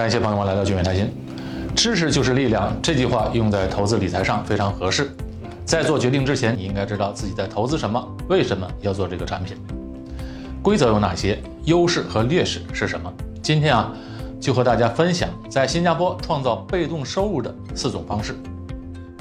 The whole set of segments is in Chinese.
感谢朋友们来到聚美谈心。知识就是力量，这句话用在投资理财上非常合适。在做决定之前，你应该知道自己在投资什么，为什么要做这个产品，规则有哪些，优势和劣势是什么。今天啊，就和大家分享在新加坡创造被动收入的四种方式。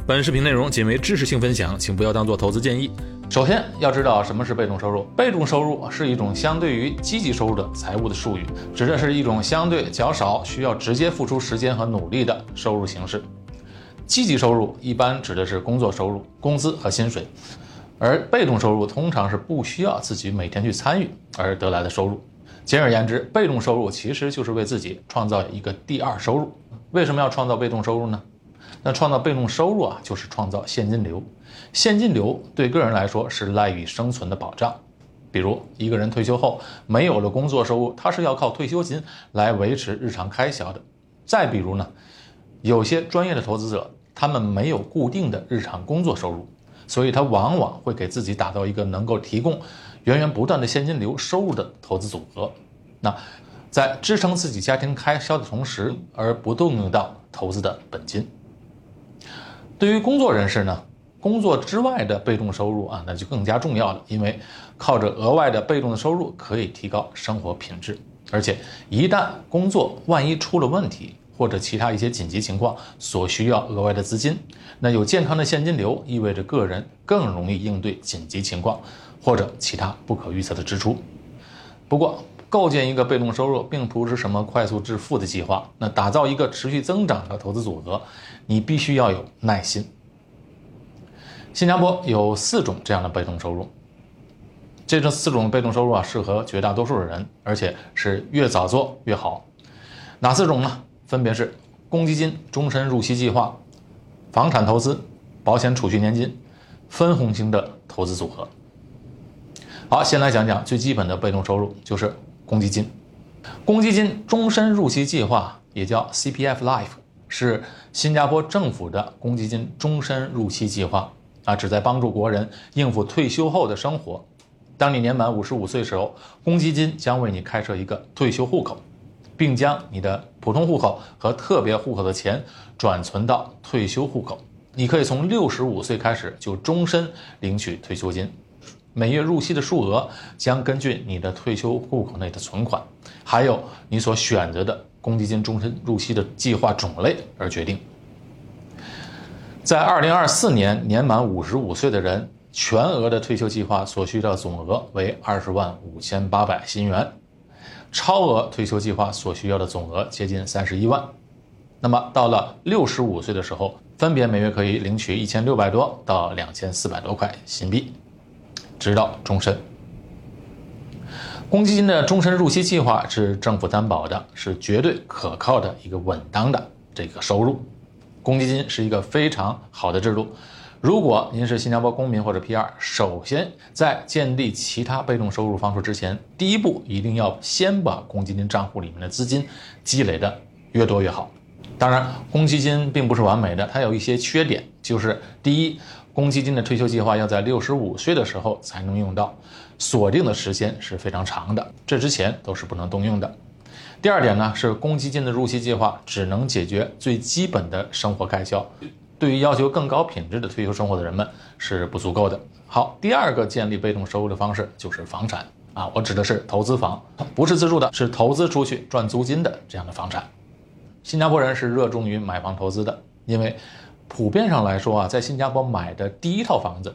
本视频内容仅为知识性分享，请不要当做投资建议。首先要知道什么是被动收入。被动收入是一种相对于积极收入的财务的术语，指的是一种相对较少需要直接付出时间和努力的收入形式。积极收入一般指的是工作收入、工资和薪水，而被动收入通常是不需要自己每天去参与而得来的收入。简而言之，被动收入其实就是为自己创造一个第二收入。为什么要创造被动收入呢？那创造被动收入啊，就是创造现金流。现金流对个人来说是赖以生存的保障。比如一个人退休后没有了工作收入，他是要靠退休金来维持日常开销的。再比如呢，有些专业的投资者，他们没有固定的日常工作收入，所以他往往会给自己打造一个能够提供源源不断的现金流收入的投资组合。那在支撑自己家庭开销的同时，而不动用到投资的本金。对于工作人士呢？工作之外的被动收入啊，那就更加重要了，因为靠着额外的被动的收入可以提高生活品质，而且一旦工作万一出了问题，或者其他一些紧急情况所需要额外的资金，那有健康的现金流意味着个人更容易应对紧急情况或者其他不可预测的支出。不过，构建一个被动收入并不是什么快速致富的计划，那打造一个持续增长的投资组合，你必须要有耐心。新加坡有四种这样的被动收入，这这四种被动收入啊，适合绝大多数的人，而且是越早做越好。哪四种呢？分别是公积金终身入息计划、房产投资、保险储蓄年金、分红型的投资组合。好，先来讲讲最基本的被动收入，就是公积金。公积金终身入息计划也叫 CPF Life，是新加坡政府的公积金终身入息计划。啊，旨在帮助国人应付退休后的生活。当你年满五十五岁时候，公积金将为你开设一个退休户口，并将你的普通户口和特别户口的钱转存到退休户口。你可以从六十五岁开始就终身领取退休金，每月入息的数额将根据你的退休户口内的存款，还有你所选择的公积金终身入息的计划种类而决定。在二零二四年，年满五十五岁的人，全额的退休计划所需的总额为二十万五千八百新元，超额退休计划所需要的总额接近三十一万。那么到了六十五岁的时候，分别每月可以领取一千六百多到两千四百多块新币，直到终身。公积金的终身入息计划是政府担保的，是绝对可靠的一个稳当的这个收入。公积金是一个非常好的制度。如果您是新加坡公民或者 PR，首先在建立其他被动收入方式之前，第一步一定要先把公积金账户里面的资金积累的越多越好。当然，公积金并不是完美的，它有一些缺点，就是第一，公积金的退休计划要在六十五岁的时候才能用到，锁定的时间是非常长的，这之前都是不能动用的。第二点呢，是公积金的入息计划只能解决最基本的生活开销，对于要求更高品质的退休生活的人们是不足够的。好，第二个建立被动收入的方式就是房产啊，我指的是投资房，不是自住的，是投资出去赚租金的这样的房产。新加坡人是热衷于买房投资的，因为普遍上来说啊，在新加坡买的第一套房子，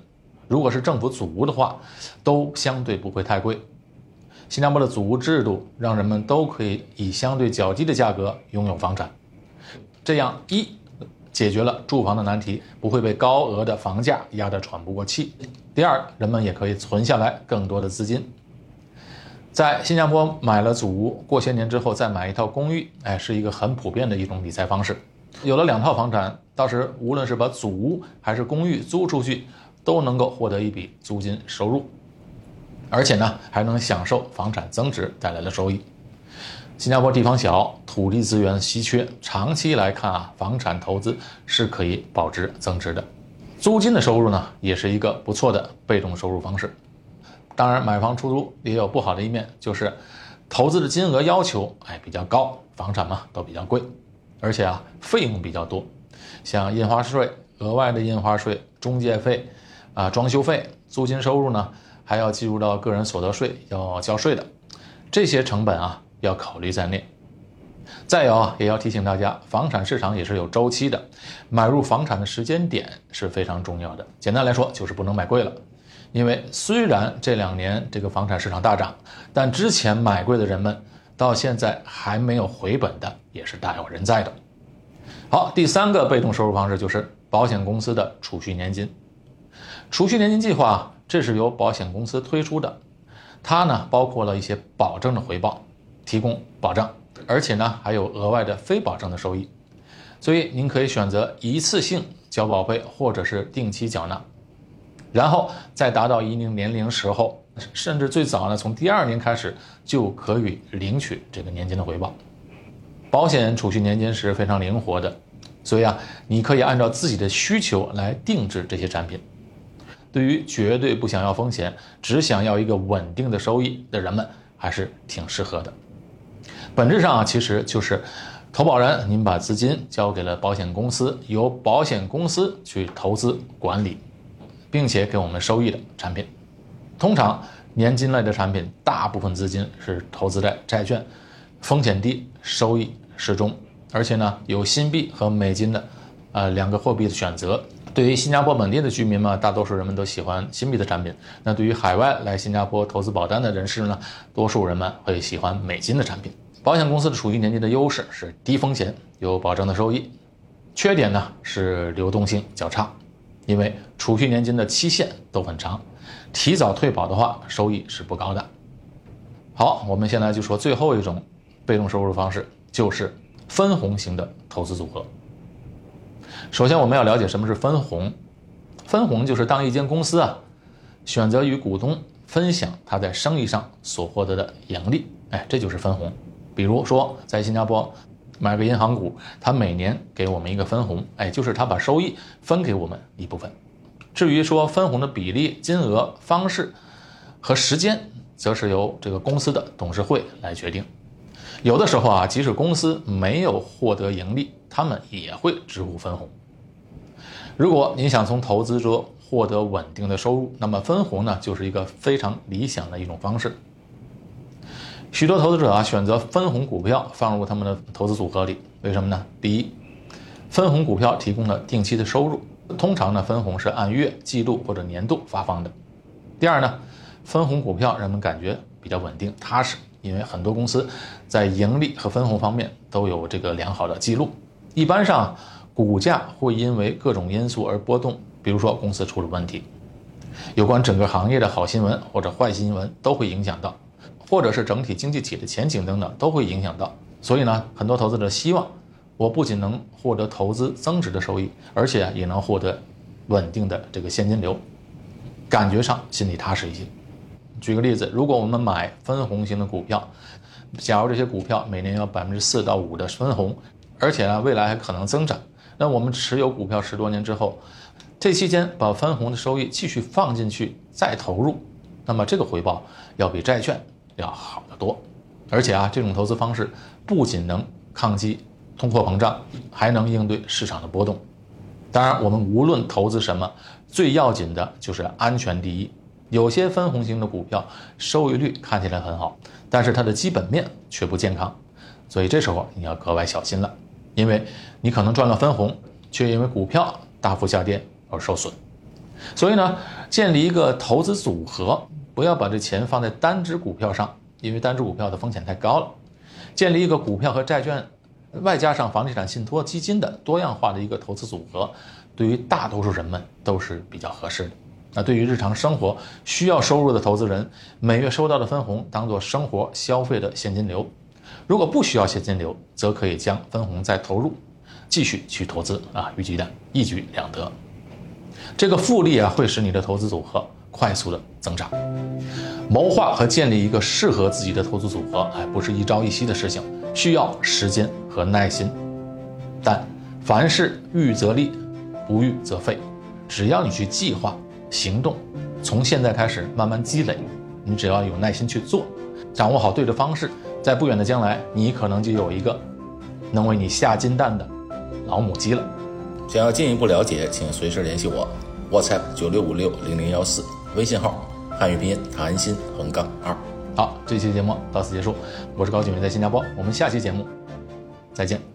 如果是政府组屋的话，都相对不会太贵。新加坡的组屋制度让人们都可以以相对较低的价格拥有房产，这样一解决了住房的难题，不会被高额的房价压得喘不过气；第二，人们也可以存下来更多的资金。在新加坡买了祖屋，过些年之后再买一套公寓，哎，是一个很普遍的一种理财方式。有了两套房产，到时无论是把祖屋还是公寓租出去，都能够获得一笔租金收入。而且呢，还能享受房产增值带来的收益。新加坡地方小，土地资源稀缺，长期来看啊，房产投资是可以保值增值的。租金的收入呢，也是一个不错的被动收入方式。当然，买房出租也有不好的一面，就是投资的金额要求哎比较高，房产嘛都比较贵，而且啊费用比较多，像印花税、额外的印花税、中介费、啊装修费、租金收入呢，还要计入到个人所得税要交税的，这些成本啊要考虑在内。再有啊，也要提醒大家，房产市场也是有周期的，买入房产的时间点是非常重要的。简单来说，就是不能买贵了。因为虽然这两年这个房产市场大涨，但之前买贵的人们到现在还没有回本的，也是大有人在的。好，第三个被动收入方式就是保险公司的储蓄年金。储蓄年金计划，这是由保险公司推出的，它呢包括了一些保证的回报，提供保障。而且呢，还有额外的非保证的收益，所以您可以选择一次性交保费，或者是定期缴纳，然后在达到一定年龄时候，甚至最早呢，从第二年开始就可以领取这个年金的回报。保险储蓄年金是非常灵活的，所以啊，你可以按照自己的需求来定制这些产品。对于绝对不想要风险，只想要一个稳定的收益的人们，还是挺适合的。本质上啊，其实就是投保人您把资金交给了保险公司，由保险公司去投资管理，并且给我们收益的产品。通常年金类的产品，大部分资金是投资在债券，风险低，收益适中，而且呢有新币和美金的，呃两个货币的选择。对于新加坡本地的居民嘛，大多数人们都喜欢新币的产品。那对于海外来新加坡投资保单的人士呢，多数人们会喜欢美金的产品。保险公司的储蓄年金的优势是低风险、有保证的收益，缺点呢是流动性较差，因为储蓄年金的期限都很长，提早退保的话收益是不高的。好，我们现在就说最后一种被动收入方式，就是分红型的投资组合。首先，我们要了解什么是分红。分红就是当一间公司啊选择与股东分享他在生意上所获得的盈利，哎，这就是分红。比如说，在新加坡买个银行股，他每年给我们一个分红，哎，就是他把收益分给我们一部分。至于说分红的比例、金额、方式和时间，则是由这个公司的董事会来决定。有的时候啊，即使公司没有获得盈利，他们也会支付分红。如果您想从投资中获得稳定的收入，那么分红呢，就是一个非常理想的一种方式。许多投资者啊选择分红股票放入他们的投资组合里，为什么呢？第一，分红股票提供了定期的收入，通常呢分红是按月、季度或者年度发放的。第二呢，分红股票人们感觉比较稳定踏实，因为很多公司在盈利和分红方面都有这个良好的记录。一般上，股价会因为各种因素而波动，比如说公司出了问题，有关整个行业的好新闻或者坏新闻都会影响到。或者是整体经济体的前景等等都会影响到，所以呢，很多投资者希望我不仅能获得投资增值的收益，而且也能获得稳定的这个现金流，感觉上心里踏实一些。举个例子，如果我们买分红型的股票，假如这些股票每年有百分之四到五的分红，而且呢未来还可能增长，那我们持有股票十多年之后，这期间把分红的收益继续放进去再投入，那么这个回报要比债券。要好得多，而且啊，这种投资方式不仅能抗击通货膨胀，还能应对市场的波动。当然，我们无论投资什么，最要紧的就是安全第一。有些分红型的股票收益率看起来很好，但是它的基本面却不健康，所以这时候你要格外小心了，因为你可能赚了分红，却因为股票大幅下跌而受损。所以呢，建立一个投资组合。不要把这钱放在单只股票上，因为单只股票的风险太高了。建立一个股票和债券，外加上房地产信托基金的多样化的一个投资组合，对于大多数人们都是比较合适的。那对于日常生活需要收入的投资人，每月收到的分红当做生活消费的现金流。如果不需要现金流，则可以将分红再投入，继续去投资啊，预计的一举两得。这个复利啊，会使你的投资组合。快速的增长，谋划和建立一个适合自己的投资组合，还不是一朝一夕的事情，需要时间和耐心。但凡事预则立，不预则废。只要你去计划、行动，从现在开始慢慢积累，你只要有耐心去做，掌握好对的方式，在不远的将来，你可能就有一个能为你下金蛋的老母鸡了。想要进一步了解，请随时联系我，WhatsApp 九六五六零零幺四，微信号汉语拼音唐安新横杠二。好，这期节目到此结束，我是高景瑜，在新加坡，我们下期节目再见。